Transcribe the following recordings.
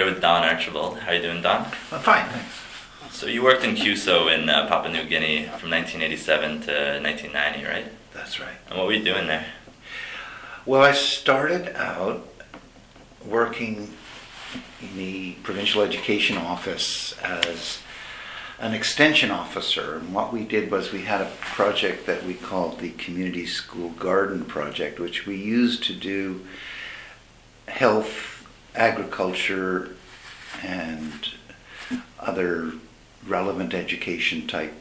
here with Don Archibald. How are you doing, Don? I'm fine, thanks. So you worked in CUSO in uh, Papua New Guinea from 1987 to 1990, right? That's right. And what were you doing there? Well, I started out working in the provincial education office as an extension officer. And what we did was we had a project that we called the Community School Garden Project, which we used to do health, agriculture, and other relevant education type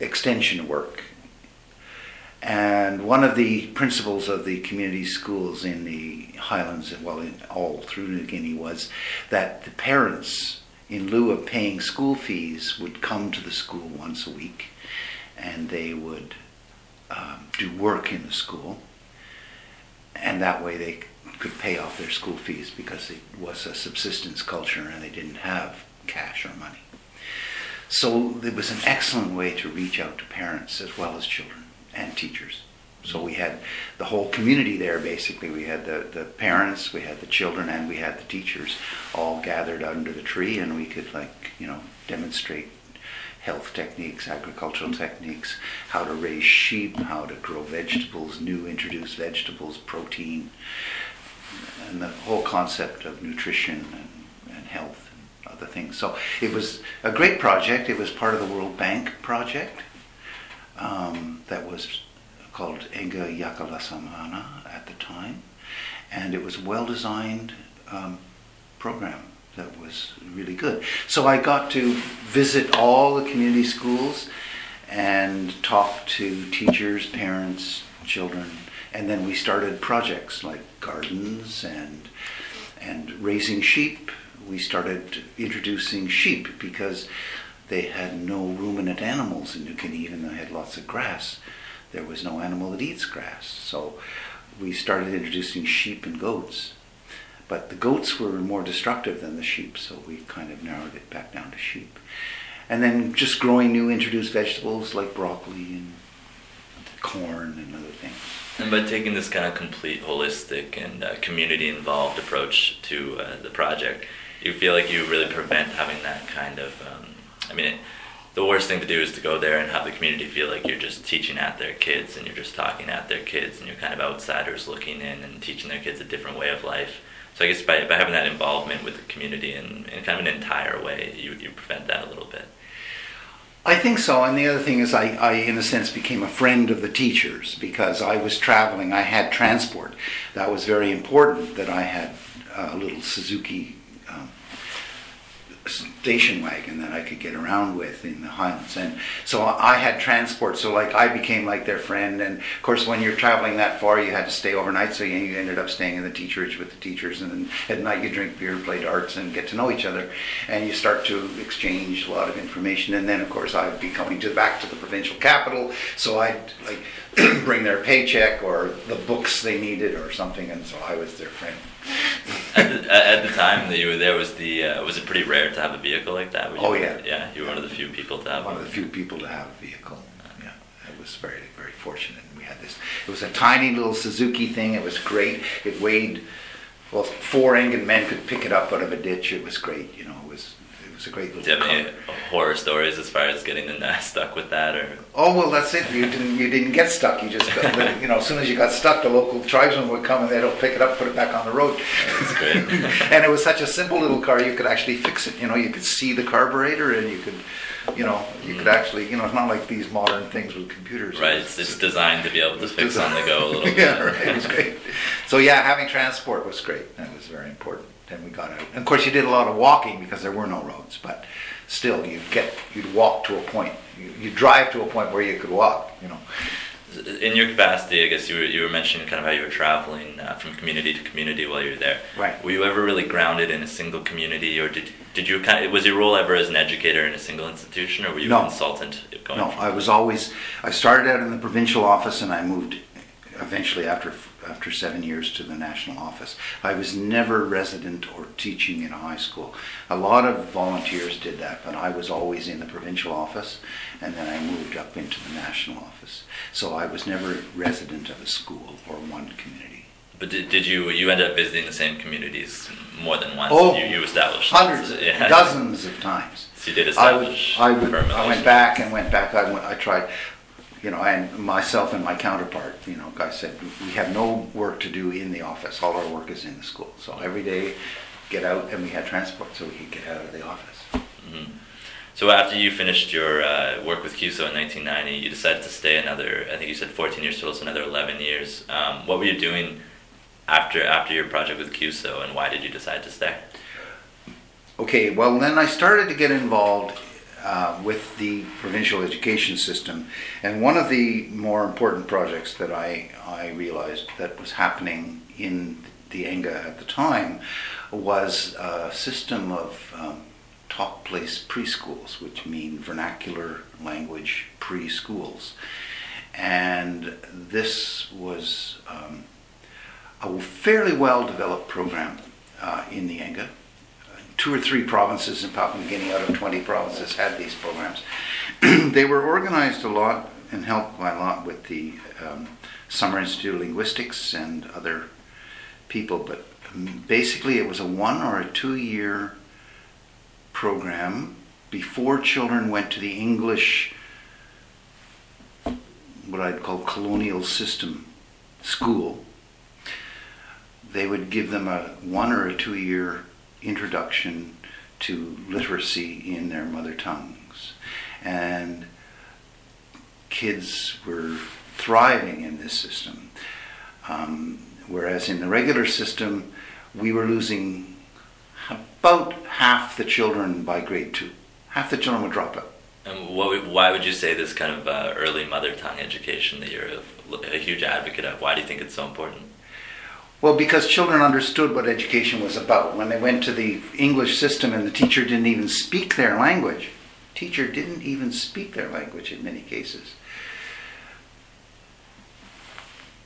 extension work. And one of the principles of the community schools in the Highlands, well, in all through New Guinea, was that the parents, in lieu of paying school fees, would come to the school once a week and they would um, do work in the school. And that way they could pay off their school fees because it was a subsistence culture and they didn't have cash or money. So it was an excellent way to reach out to parents as well as children and teachers. So we had the whole community there basically. We had the, the parents, we had the children, and we had the teachers all gathered under the tree, and we could, like, you know, demonstrate health techniques, agricultural techniques, how to raise sheep, how to grow vegetables, new introduced vegetables, protein, and the whole concept of nutrition and, and health and other things. So it was a great project. It was part of the World Bank project um, that was called Enga Yakalasamana at the time, and it was a well-designed um, program that was really good. So I got to visit all the community schools and talk to teachers, parents, children, and then we started projects like gardens and and raising sheep. We started introducing sheep because they had no ruminant animals in New Guinea, even though they had lots of grass. There was no animal that eats grass. So we started introducing sheep and goats. But the goats were more destructive than the sheep, so we kind of narrowed it back down to sheep. And then just growing new introduced vegetables like broccoli and corn and other things. And by taking this kind of complete, holistic, and uh, community involved approach to uh, the project, you feel like you really prevent having that kind of. Um, I mean, it, the worst thing to do is to go there and have the community feel like you're just teaching at their kids and you're just talking at their kids and you're kind of outsiders looking in and teaching their kids a different way of life. So I guess by, by having that involvement with the community in, in kind of an entire way, you, you prevent that a little bit. I think so. And the other thing is, I, I, in a sense, became a friend of the teachers because I was traveling. I had transport. That was very important that I had a little Suzuki station wagon that I could get around with in the Highlands. And so I had transport. So, like, I became like their friend. And of course, when you're traveling that far, you had to stay overnight. So you ended up staying in the teacherage with the teachers. And then at night, you drink beer, play darts, and get to know each other. And you start to exchange a lot of information. And then, of course, I'd be coming to back to the provincial capital. So I'd like bring their paycheck or the books they needed or something. And so I was their friend. at, the, at the time that you were there, was the uh, was it pretty rare to have a vehicle like that? Oh, yeah. yeah. You were one of the few people to have one one of the few people to have a vehicle. Yeah, I was very, very fortunate. We had this. It was a tiny little Suzuki thing. It was great. It weighed well, four Engan men could pick it up out of a ditch. It was great. You know, it was it was a great Do little. you have any horror stories as far as getting in, uh, stuck with that, or Oh well, that's it. You didn't you didn't get stuck. You just got, you know as soon as you got stuck, the local tribesmen would come and they'd pick it up, put it back on the road. that's great. and it was such a simple little car. You could actually fix it. You know, you could see the carburetor, and you could, you know, you could actually, you know, it's not like these modern things with computers. Mm. right, it's, it's designed to be able to fix on the go a little bit. yeah, right. It was great. So yeah, having transport was great. That was very important. And we got out. And of course, you did a lot of walking because there were no roads. But still, you'd get, you'd walk to a point. You, you'd drive to a point where you could walk. You know. In your capacity, I guess you were, you were mentioning kind of how you were traveling uh, from community to community while you were there. Right. Were you ever really grounded in a single community, or did did you kind of, was your role ever as an educator in a single institution, or were you No. a consultant going? No, I was always. I started out in the provincial office, and I moved eventually after after seven years to the national office. I was never resident or teaching in a high school. A lot of volunteers did that, but I was always in the provincial office, and then I moved up into the national office. So I was never resident of a school or one community. But did, did you you end up visiting the same communities more than once? Oh, you, you established Hundreds, yeah. dozens of times. So you did I would, establish. I would, I went back and went back. I went, I tried, you know, and myself and my counterpart, you know, I said, we have no work to do in the office. All our work is in the school. So every day, get out, and we had transport so we could get out of the office. Mhm. So after you finished your uh, work with CUSO in 1990, you decided to stay another. I think you said 14 years total, so another 11 years. Um, what were you doing after after your project with CUSO, and why did you decide to stay? Okay, well, then I started to get involved uh, with the provincial education system, and one of the more important projects that I, I realized that was happening in the ENGA at the time was a system of um, Talk Place preschools, which mean vernacular language preschools. And this was um, a fairly well developed program uh, in the ENGA two or three provinces in Papua New Guinea out of 20 provinces had these programs. they were organized a lot and helped by a lot with the um, Summer Institute of Linguistics and other people, but um, basically it was a one or a two year program before children went to the English, what I'd call colonial system school. They would give them a one or a two year introduction to literacy in their mother tongues. And kids were thriving in this system. Um, whereas in the regular system, we were losing about half the children by grade two. Half the children would drop out. And what, why would you say this kind of uh, early mother tongue education that you're a, a huge advocate of? Why do you think it's so important? Well, because children understood what education was about. When they went to the English system and the teacher didn't even speak their language, teacher didn't even speak their language in many cases.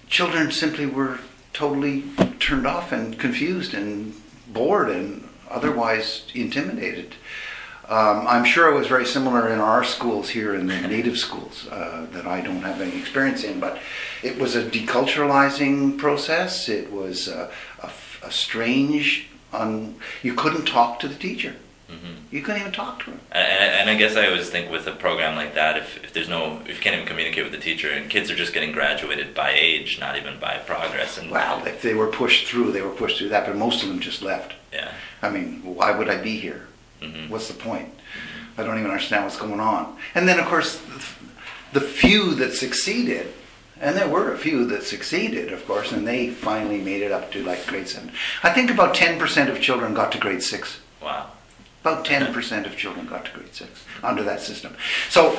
Children simply were totally turned off and confused and bored and otherwise intimidated. Um, I'm sure it was very similar in our schools here in the native schools uh, that I don't have any experience in, but it was a deculturalizing process. It was a, a, a strange, un, you couldn't talk to the teacher. hmm You couldn't even talk to him. And, and I guess I always think with a program like that, if, if there's no, if you can't even communicate with the teacher, and kids are just getting graduated by age, not even by progress, and Well, if they were pushed through, they were pushed through that, but most of them just left. yeah, I mean, why would I be here? Hmm What's the point? I don't even understand what's going on. And then, of course, the few that succeeded, and there were a few that succeeded, of course, and they finally made it up to like grade seven. I think about 10% of children got to grade six. wow, About 10% of children got to grade six under that system. So,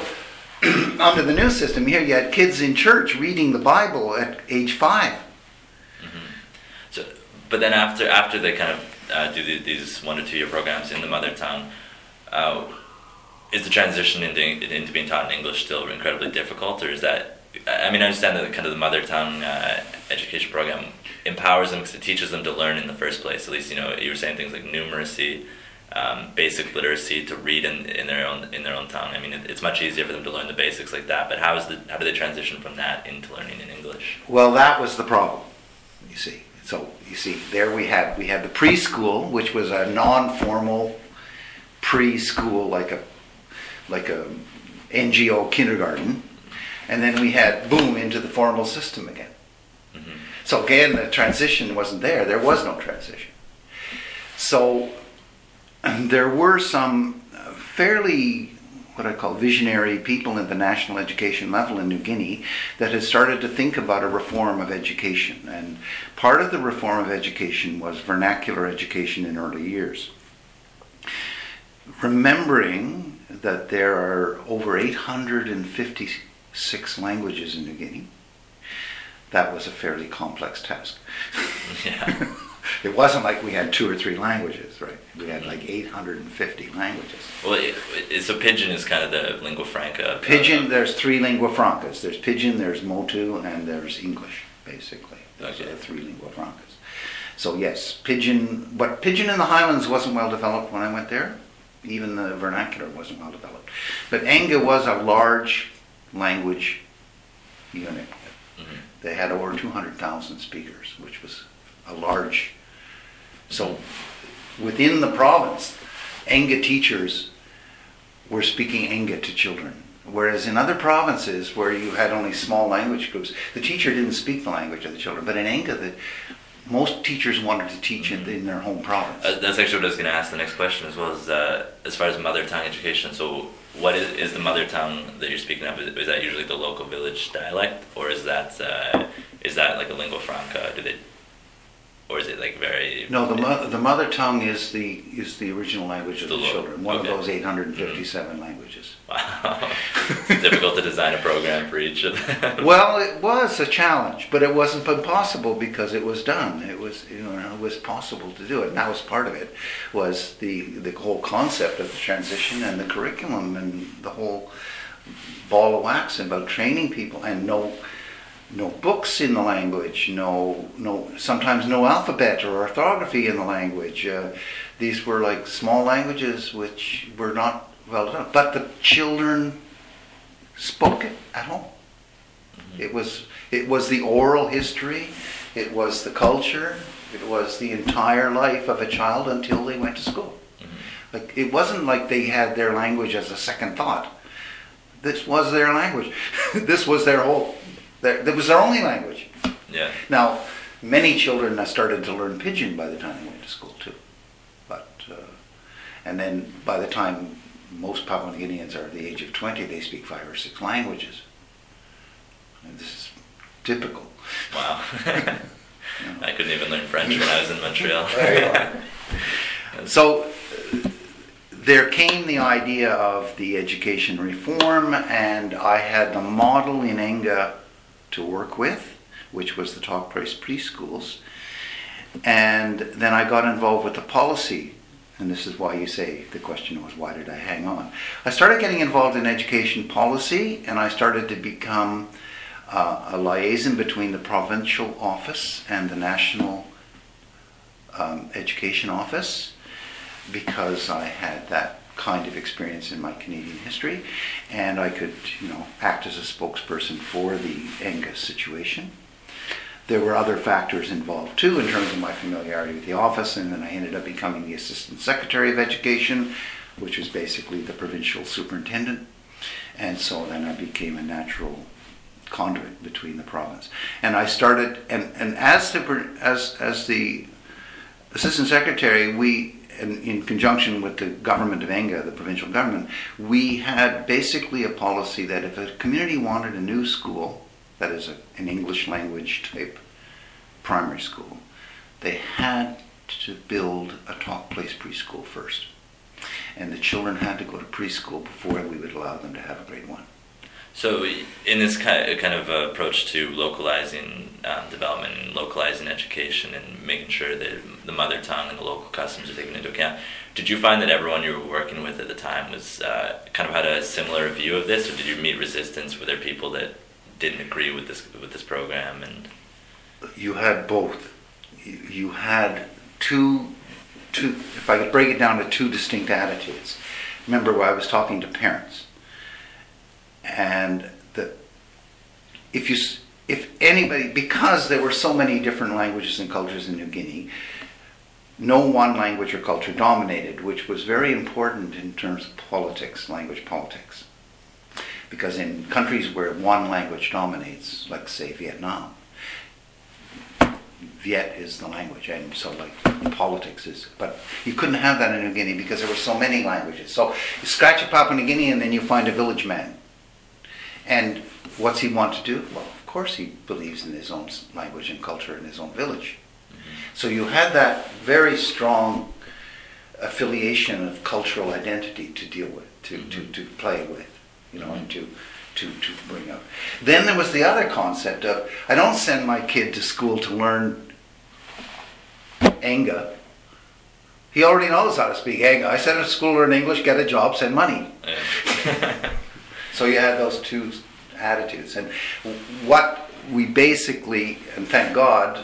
under the new system here, you had kids in church reading the Bible at age five. So, but then after after they kind of uh, do the, these one or two year programs in the mother tongue, uh, is the transition into into being taught in English still incredibly difficult, or is that? I mean, I understand that kind of the mother tongue uh, education program empowers them because it teaches them to learn in the first place. At least you know you were saying things like numeracy. Um, basic literacy to read in, in their own in their own tongue. I mean, it, it's much easier for them to learn the basics like that. But how is the how do they transition from that into learning in English? Well, that was the problem. You see, so you see, there we had we had the preschool, which was a non-formal preschool, like a like a NGO kindergarten, and then we had boom into the formal system again. hmm So again, the transition wasn't there. There was no transition. So there were some fairly what I call visionary people at the national education level in New Guinea that had started to think about a reform of education. And part of the reform of education was vernacular education in early years. Remembering that there are over 856 languages in New Guinea, that was a fairly complex task. Yeah. It wasn't like we had two or three languages, right? We had like 850 languages. Well, it, it, so pidgin is kind of the lingua franca. Pidgin, of- there's three lingua francas. There's Pidgin, there's Motu, and there's English, basically. Those are the three lingua francas. So yes, Pidgin, but Pidgin in the Highlands wasn't well developed when I went there. Even the vernacular wasn't well developed. But Enga was a large language unit. Mhm. They had over 200,000 speakers, which was a large. So within the province, Enga teachers were speaking Enga to children. Whereas in other provinces where you had only small language groups, the teacher didn't speak the language of the children. But in Enga, the, most teachers wanted to teach in, in their home province. Uh, that's actually what I was going to ask the next question as well. As uh, as far as mother tongue education, so what is, is the mother tongue that you're speaking of? Is, is that usually the local village dialect, or is that uh, is that like a lingua franca? Do they, or is it like very? No, the, mo- the mother tongue is the is the original language of The the, children. One okay. of those mm-hmm. 857 languages. Wow, it's difficult to design a program for each of them. Well, it was a challenge, but it wasn't impossible because it was done. It was you know it was possible to do it. And that was part of it was the the whole concept of the transition and the curriculum and the whole ball of wax about training people and no no books in the language, no no sometimes no alphabet or orthography in the language. Uh, these were like small languages which were not well done, but the children spoke it at home. It was it was the oral history, it was the culture, it was the entire life of a child until they went to school. Like it wasn't like they had their language as a second thought. This was their language. this was their whole. Their, that was their only language. Yeah. Now, many children started to learn pidgin by the time they went to school too. But uh, and then by the time most Papua New Guineans are the age of 20, they speak five or six languages. And this is typical. Wow. I couldn't even learn French when I was in Montreal. There you are. So uh, there came the idea of the education reform, and I had the model in Enga to work with, which was the Talk Place preschools. And then I got involved with the policy, and this is why you say the question was, why did I hang on? I started getting involved in education policy, and I started to become uh, a liaison between the provincial office and the national um, education office because I had that kind of experience in my Canadian history, and I could, you know, act as a spokesperson for the Enga situation. There were other factors involved too in terms of my familiarity with the office, and then I ended up becoming the Assistant Secretary of Education, which was basically the provincial superintendent. And so then I became a natural conduit between the province. And I started, and, and as the, as, as the assistant secretary, we, in, in conjunction with the government of Enga, the provincial government, we had basically a policy that if a community wanted a new school, that is a, an English language type primary school, they had to build a talk place preschool first. And the children had to go to preschool before we would allow them to have a grade one. So, in this kind of, kind of approach to localizing um, development and localizing education and making sure that the mother tongue and the local customs are taken into account, did you find that everyone you were working with at the time was uh, kind of had a similar view of this, or did you meet resistance? Were there people that didn't agree with this with this program? And you had both. You, you had two, two. If I could break it down to two distinct attitudes. Remember, I was talking to parents, and the if you if anybody because there were so many different languages and cultures in New Guinea, no one language or culture dominated, which was very important in terms of politics, language politics. Because in countries where one language dominates, like say Vietnam, Viet is the language, and so like politics is. But you couldn't have that in New Guinea because there were so many languages. So you scratch a Papua New Guinea, and then you find a village man. And what's he want to do? Well, of course he believes in his own language and culture in his own village. So you had that very strong affiliation of cultural identity to deal with, to, to, mm-hmm. to play with, you know, mm-hmm. and to, to, to bring up. Then there was the other concept of I don't send my kid to school to learn Enga. He already knows how to speak Enga. I send him to school, learn English, get a job, send money. uh, So you had those two attitudes. And what we basically, and thank God,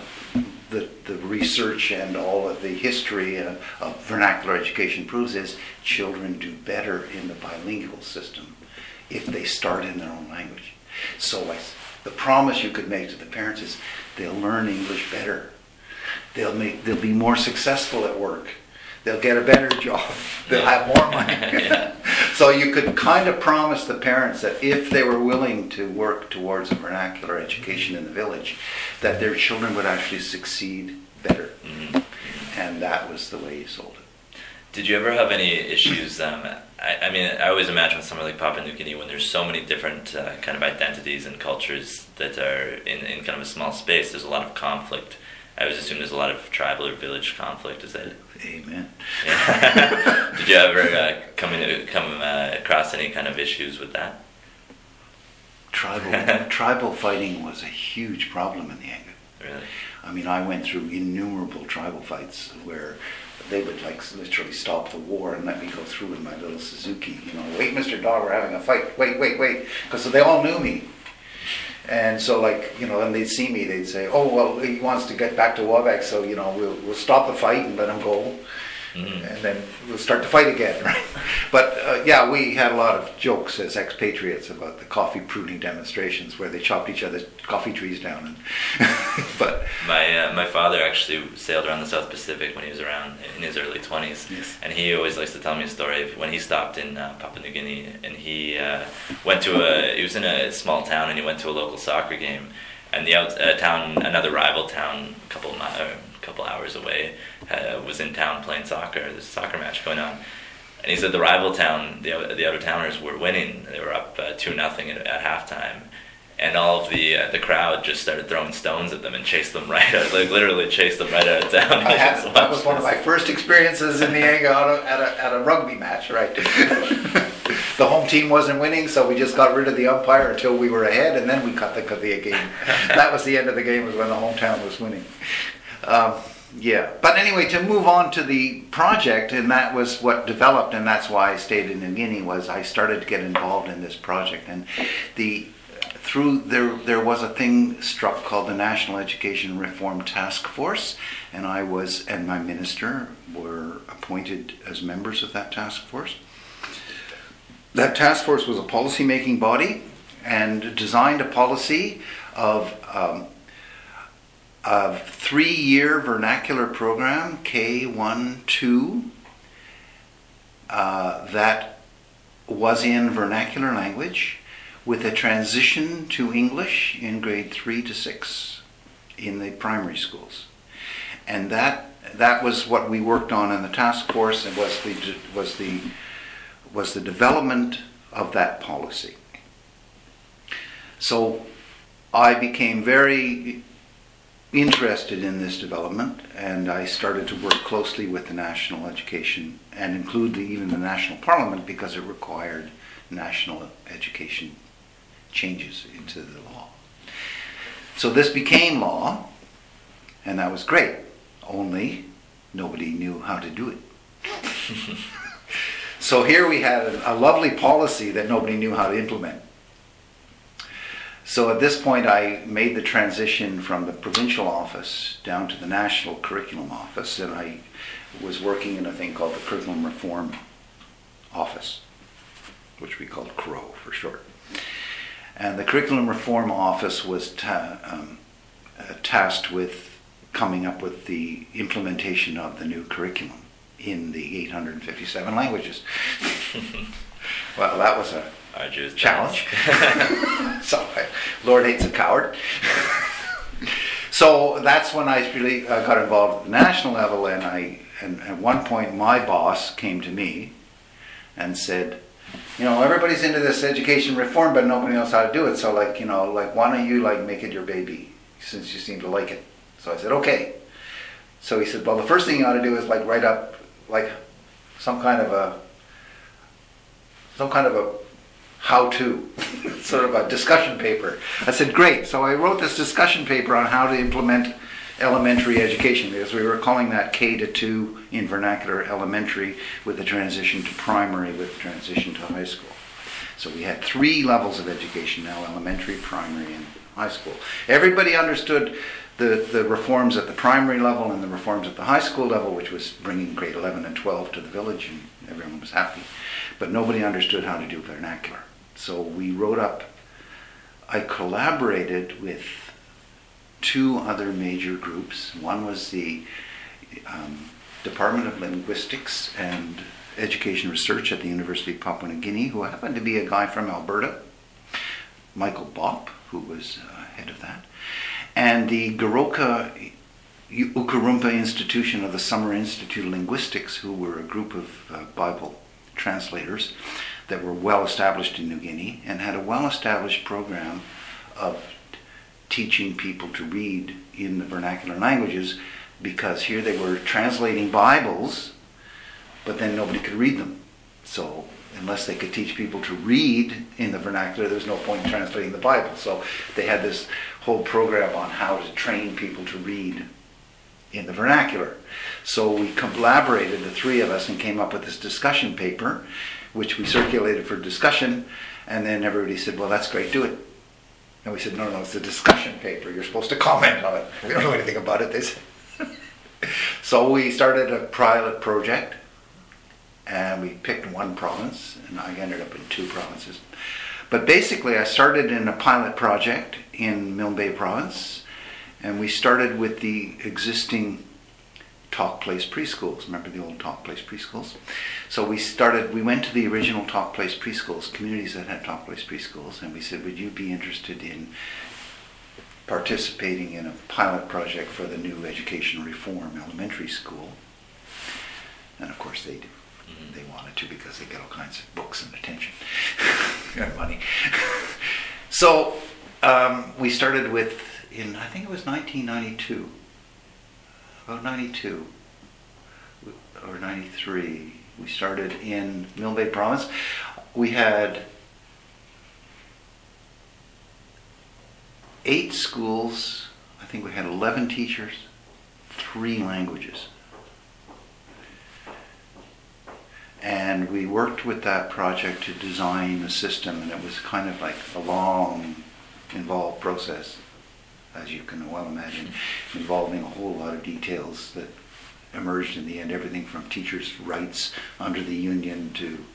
the, the research and all of the history of, of vernacular education proves is children do better in the bilingual system if they start in their own language. So I, the promise you could make to the parents is they'll learn English better. They'll make they'll be more successful at work. They'll get a better job. They'll have more money. so you could kind of promise the parents that if they were willing to work towards a vernacular education in the village, that their children would actually succeed better. Mhm. And that was the way you sold it. Did you ever have any issues? Um, I, I mean, I always imagine with somewhere like Papua New Guinea, when there's so many different uh, kind of identities and cultures that are in, in kind of a small space, there's a lot of conflict. I always assume there's a lot of tribal or village conflict. Is that? Amen. Yeah. Did you ever uh, come in, come uh, across any kind of issues with that? Tribal tribal fighting was a huge problem in the Enga. Really? I mean, I went through innumerable tribal fights where they would like literally stop the war and let me go through in my little Suzuki. You know, wait, Mr. Dog, we're having a fight. Wait, wait, wait, because they all knew me. And so, like, you know, when they'd see me, they'd say, "Oh, well, he wants to get back to Wabag, so you know, we'll we'll stop the fight and let him go." Mhm. and then we'll start to fight again, right? But uh, yeah, we had a lot of jokes as expatriates about the coffee pruning demonstrations where they chopped each other's coffee trees down. And but My uh, my father actually sailed around the South Pacific when he was around in his early twenties, Yes. and he always likes to tell me a story of when he stopped in uh, Papua New Guinea and he uh, went to a he was in a small town and he went to a local soccer game, and the out, uh, town another rival town a couple mi- uh, couple hours away uh, was in town playing soccer. There's a soccer match going on. And he said the rival town, the the of towners were winning. They were up uh, two nothing at, at halftime, and all of the uh, the crowd just started throwing stones at them and chased them right out, like literally chased them right out of town. Had, that was one of my first experiences in the Enga at a, at a, at a rugby match, right? the home team wasn't winning, so we just got rid of the umpire until we were ahead, and then we cut the, the game. that was the end of the game, was when the hometown was winning. Um, yeah, but anyway, to move on to the project, and that was what developed, and that's why I stayed in New Guinea. Was I started to get involved in this project, and the through there there was a thing struck called the National Education Reform Task Force, and I was and my minister were appointed as members of that task force. That task force was a policy making body and designed a policy of um, a three year vernacular program, K1 2, uh, that was in vernacular language with a transition to English in grade 3 to 6 in the primary schools. And that that was what we worked on in the task force and was the was the was the development of that policy. So I became very interested in this development, and I started to work closely with the national education and include the, even the national parliament because it required national education changes into the law. So this became law, and that was great. Only nobody knew how to do it. so here we had a, a lovely policy that nobody knew how to implement. So at this point, I made the transition from the provincial office down to the national curriculum office, and I was working in a thing called the Curriculum Reform Office, which we called CROW for short. And the Curriculum Reform Office was ta- um, uh, tasked with coming up with the implementation of the new curriculum in the 857 languages. well, that was a Arduous challenge. so Lord hates a coward. so that's when I really uh, got involved at the national level, and I and at one point my boss came to me and said, you know, everybody's into this education reform, but nobody knows how to do it. So like, you know, like why don't you like make it your baby since you seem to like it? So I said, okay. So he said, well, the first thing you ought to do is like write up like some kind of a some kind of a how to, sort of a discussion paper. I said, great. So I wrote this discussion paper on how to implement elementary education because we were calling that K to 2 in vernacular elementary with the transition to primary with the transition to high school. So we had three levels of education now elementary, primary, and high school. Everybody understood the, the reforms at the primary level and the reforms at the high school level, which was bringing grade 11 and 12 to the village, and everyone was happy. But nobody understood how to do vernacular. So we wrote up I collaborated with two other major groups. One was the um, Department of Linguistics and Education Research at the University of Papua New Guinea, who happened to be a guy from Alberta, Michael Bopp, who was uh, head of that, and the Goroka Ukarumpa Institution of the Summer Institute of Linguistics, who were a group of uh, Bible translators that were well established in New Guinea and had a well established program of teaching people to read in the vernacular languages because here they were translating Bibles, but then nobody could read them. So unless they could teach people to read in the vernacular, there was no point in translating the Bible. So they had this whole program on how to train people to read in the vernacular. So we collaborated, the three of us, and came up with this discussion paper, which we circulated for discussion. And then everybody said, "Well, that's great, do it." And we said, "No, no, it's a discussion paper. You're supposed to comment on it. We don't know anything about it." They said. so we started a pilot project, and we picked one province, and I ended up in two provinces. But basically, I started in a pilot project in Milne Bay Province, and we started with the existing Talk Place preschools. Remember the old Talk Place preschools? So we started, we went to the original Talk Place preschools, communities that had Talk Place preschools, and we said, Would you be interested in participating in a pilot project for the new education reform elementary school? And of course they did. Mm-hmm. They wanted to because they get all kinds of books and attention and money. so um, we started with, in I think it was 1992 about 92 or 93. We started in Milne Bay Province. We had eight schools. I think we had 11 teachers, three languages. And we worked with that project to design a system, and it was kind of like a long, involved process as you can well imagine, involving a whole lot of details that emerged in the end. Everything from teachers' rights under the union to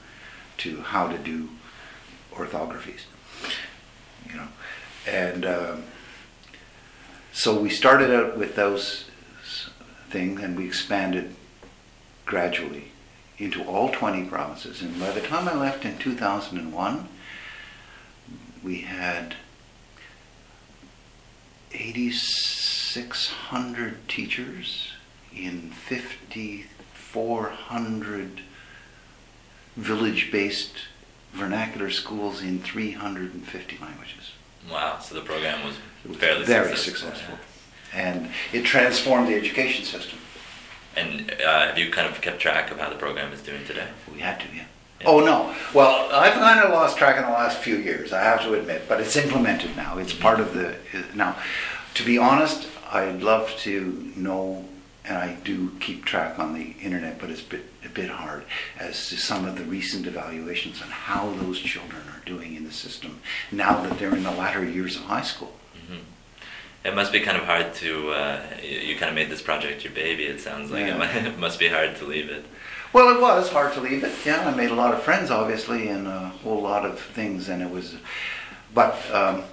to how to do orthographies, you know, and um, so we started out with those things, and we expanded gradually into all 20 provinces. And by the time I left in 2001, we had 8,600 teachers in 5,400 village based vernacular schools in 350 languages. Wow, so the program was fairly very successful. successful. And it transformed the education system. And uh, have you kind of kept track of how the program is doing today? We had to, yeah. Oh no. Well, I've kind of lost track in the last few years. I have to admit, but it's implemented now. It's part of the now. To be honest, I'd love to know, and I do keep track on the internet, but it's a bit, a bit hard as to some of the recent evaluations on how those children are doing in the system now that they're in the latter years of high school. Mm-hmm. It must be kind of hard to. Uh, you, you, kind of made this project your baby. It sounds like yeah. it must be hard to leave it. Well, it was hard to leave it. Yeah, I made a lot of friends, obviously, and a whole lot of things, and it was, but um,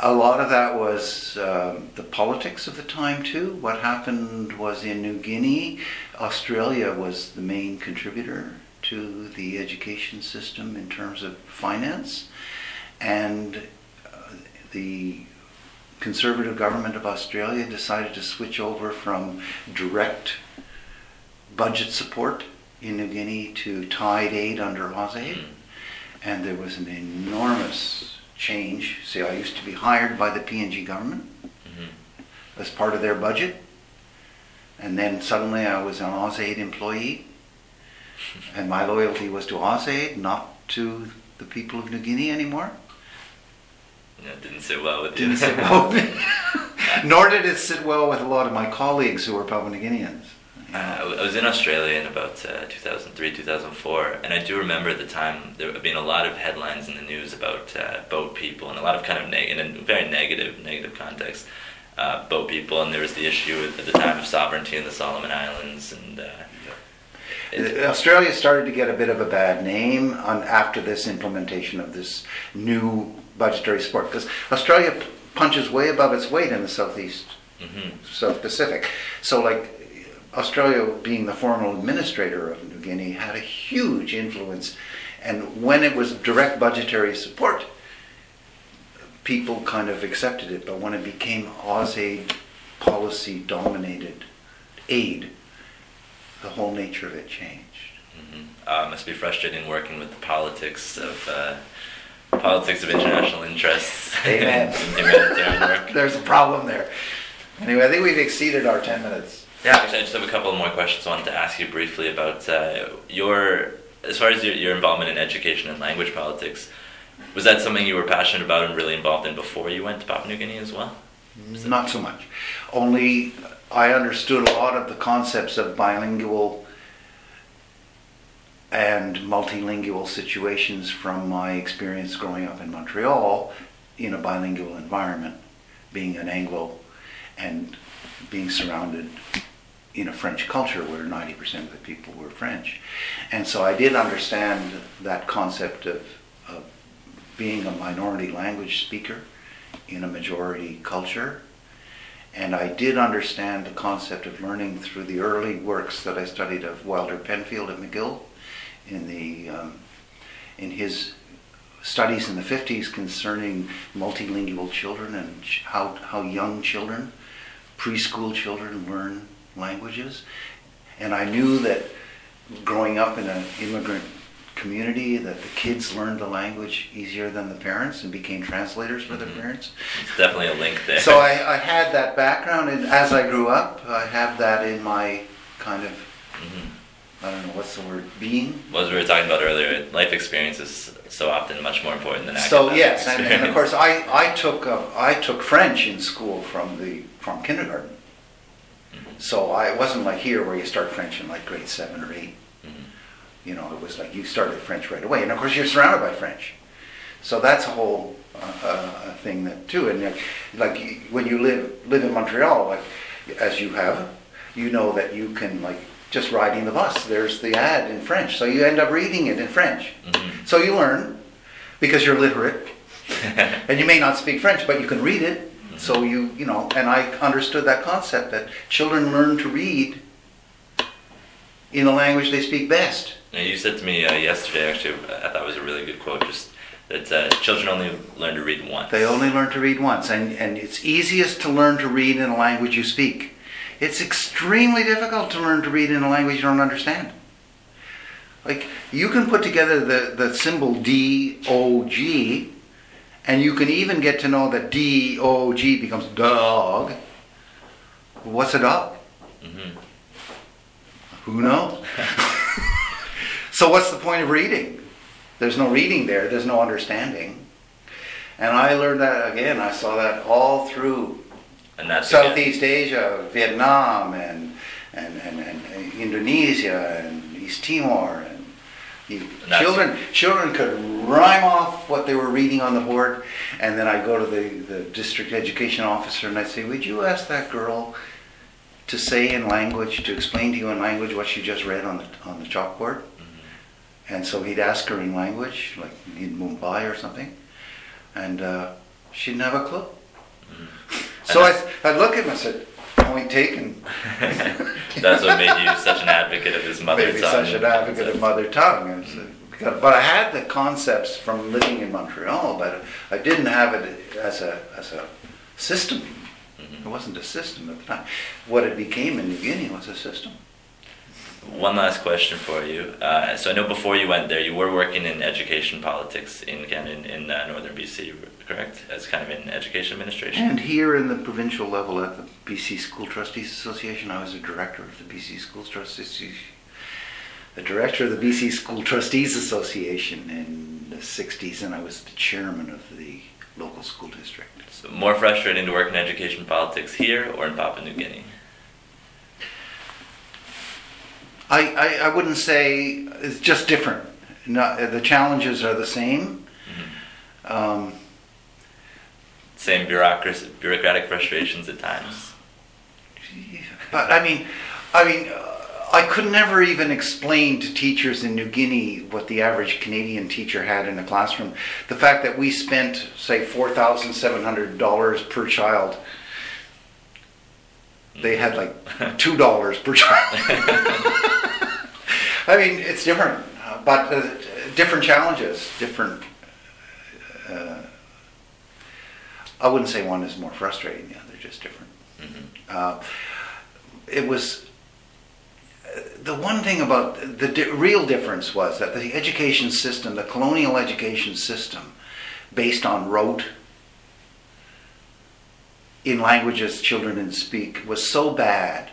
a lot of that was um, the politics of the time too. What happened was in New Guinea, Australia was the main contributor to the education system in terms of finance, and uh, the conservative government of Australia decided to switch over from direct budget support in New Guinea to tied aid under AusAid. Mm. And there was an enormous change. See, I used to be hired by the PNG government mm-hmm. as part of their budget. And then suddenly I was an AusAid employee. and my loyalty was to AusAid, not to the people of New Guinea anymore. It didn't sit well with you. Didn't sit well with me. Nor did it sit well with a lot of my colleagues who were Papua New Guineans. Uh, I was in Australia in about uh, 2003, 2004, and I do remember at the time there been a lot of headlines in the news about uh, boat people and a lot of kind of neg- in a very negative, negative context, uh, boat people, and there was the issue at the time of sovereignty in the Solomon Islands, and uh, it, Australia started to get a bit of a bad name on, after this implementation of this new budgetary support because Australia punches way above its weight in the southeast hmm South Pacific. So, like, Australia being the formal administrator of New Guinea had a huge influence. And when it was direct budgetary support, people kind of accepted it. But when it became AusAid policy dominated aid, the whole nature of it changed. hmm Uh, must be frustrating working with the politics of uh, politics of international interests Amen. in humanitarian work. There's a problem there. Anyway, I think we've exceeded our 10 minutes. Yeah, actually, I just have a couple more questions I wanted to ask you briefly about uh, your, as far as your, your involvement in education and language politics. Was that something you were passionate about and really involved in before you went to Papua New Guinea as well? Not so much. Only I understood a lot of the concepts of bilingual and multilingual situations from my experience growing up in Montreal in a bilingual environment, being an Anglo and being surrounded in a French culture where 90% of the people were French. And so I did understand that concept of, of being a minority language speaker in a majority culture. And I did understand the concept of learning through the early works that I studied of Wilder Penfield at McGill in the um, in his studies in the 50s concerning multilingual children and how, how young children, preschool children learn languages. And I knew that growing up in an immigrant community that the kids learned the language easier than the parents and became translators for Mhm. their parents. It's definitely a link there. So I, I had that background, and as I grew up, I have that in my kind of, Mhm. I don't know, what's the word, being? As we were talking about earlier, life experience is so often much more important than So yes, and, and of course I, I took uh, I took French in school from the from kindergarten. So I it wasn't like here where you start French in like grade seven or eight. Mhm. You know, it was like you started French right away, and of course you're surrounded by French. So that's a whole uh, uh, thing that too. And like, like when you live live in Montreal, like as you have, you know that you can like just riding the bus. There's the ad in French, so you end up reading it in French. Mhm. So you learn because you're literate, and you may not speak French, but you can read it. So you you know, and I understood that concept that children learn to read in the language they speak best. Now, you said to me uh, yesterday, actually, I thought it was a really good quote, just that uh, children only learn to read once. They only learn to read once, and, and it's easiest to learn to read in a language you speak. It's extremely difficult to learn to read in a language you don't understand. Like, you can put together the, the symbol D O G, and you can even get to know that D O G becomes dog. What's a dog? hmm Who knows? so, what's the point of reading? There's no reading there, there's no understanding. And I learned that again, I saw that all through that's again- Southeast Asia, Vietnam, and, and, and, and Indonesia, and East Timor. That's- children, children could rhyme off what they were reading on the board, and then I'd go to the, the district education officer and I'd say, Would you ask that girl to say in language, to explain to you in language what she just read on the, on the chalkboard? Mhm. And so he'd ask her in language, like in Mumbai or something, and uh, she didn't have a clue. Mhm. So I, I'd look at him and said, point taken. That's what made you such an advocate of his mother Maybe tongue. such an advocate of mother tongue. And so- because- But I had the concepts from living in Montreal, but I didn't have it as a, as a system. Mhm. It wasn't a system at the time. What it became in New Guinea was a system. One last question for you. Uh, so I know before you went there, you were working in education politics in Canada, in, in uh, northern BC, correct? As kind of in education administration. And here in the provincial level at the BC School Trustees Association, I was a director of the BC School Trustees, the director of the BC School Trustees Association in the 60s, and I was the chairman of the local school district. So more frustrating to work in education politics here or in Papua New Guinea? I, I, I wouldn't say it's just different. No, the challenges are the same. Mhm. Um, Same bureaucracy, bureaucratic frustrations at times. but I mean, I mean, uh, I could never even explain to teachers in New Guinea what the average Canadian teacher had in a classroom. The fact that we spent, say, $4,700 per child, they had like $2 per child. I mean, it's different, uh, but uh, different challenges, different. Uh, I wouldn't say one is more frustrating, than the other, just different. Mhm. Uh, it was the one thing about the di- real difference was that the education system, the colonial education system, based on rote in languages children didn't speak, was so bad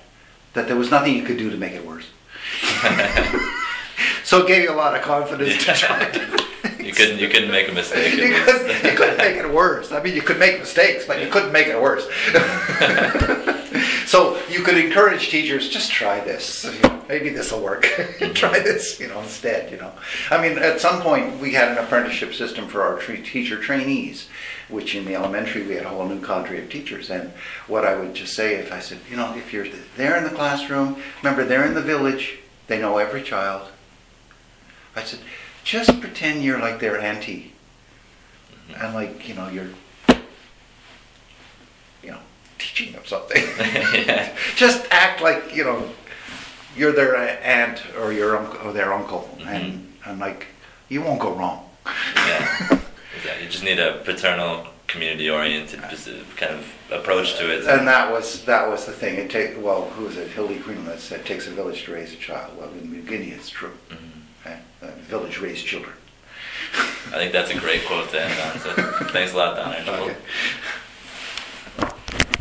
that there was nothing you could do to make it worse. so it gave you a lot of confidence to try. You couldn't you couldn't make a mistake. you, couldn't, you couldn't make it worse. I mean, you could make mistakes, but you couldn't make it worse. so you could encourage teachers, just try this. You know, maybe this will work. Mm-hmm. try this, you know, instead. You know, I mean, at some point we had an apprenticeship system for our tre- teacher trainees, which in the elementary we had a whole new cadre of teachers. And what I would just say, if I said, you know, if you're there in the classroom, remember they're in the village, they know every child. I said, just pretend you're like their auntie and like you know you're you know teaching them something Yeah. just act like you know you're their aunt or your uncle or their uncle Mm-hmm. and and like you won't go wrong yeah. Exactly. You just need a paternal, community-oriented kind of approach to it. and that was that was the thing it take well who was it Hillary that said it takes a village to raise a child well in new guinea it's true Mhm. okay? a village raised children I think that's a great quote to end on. So thanks a lot, Don. Okay.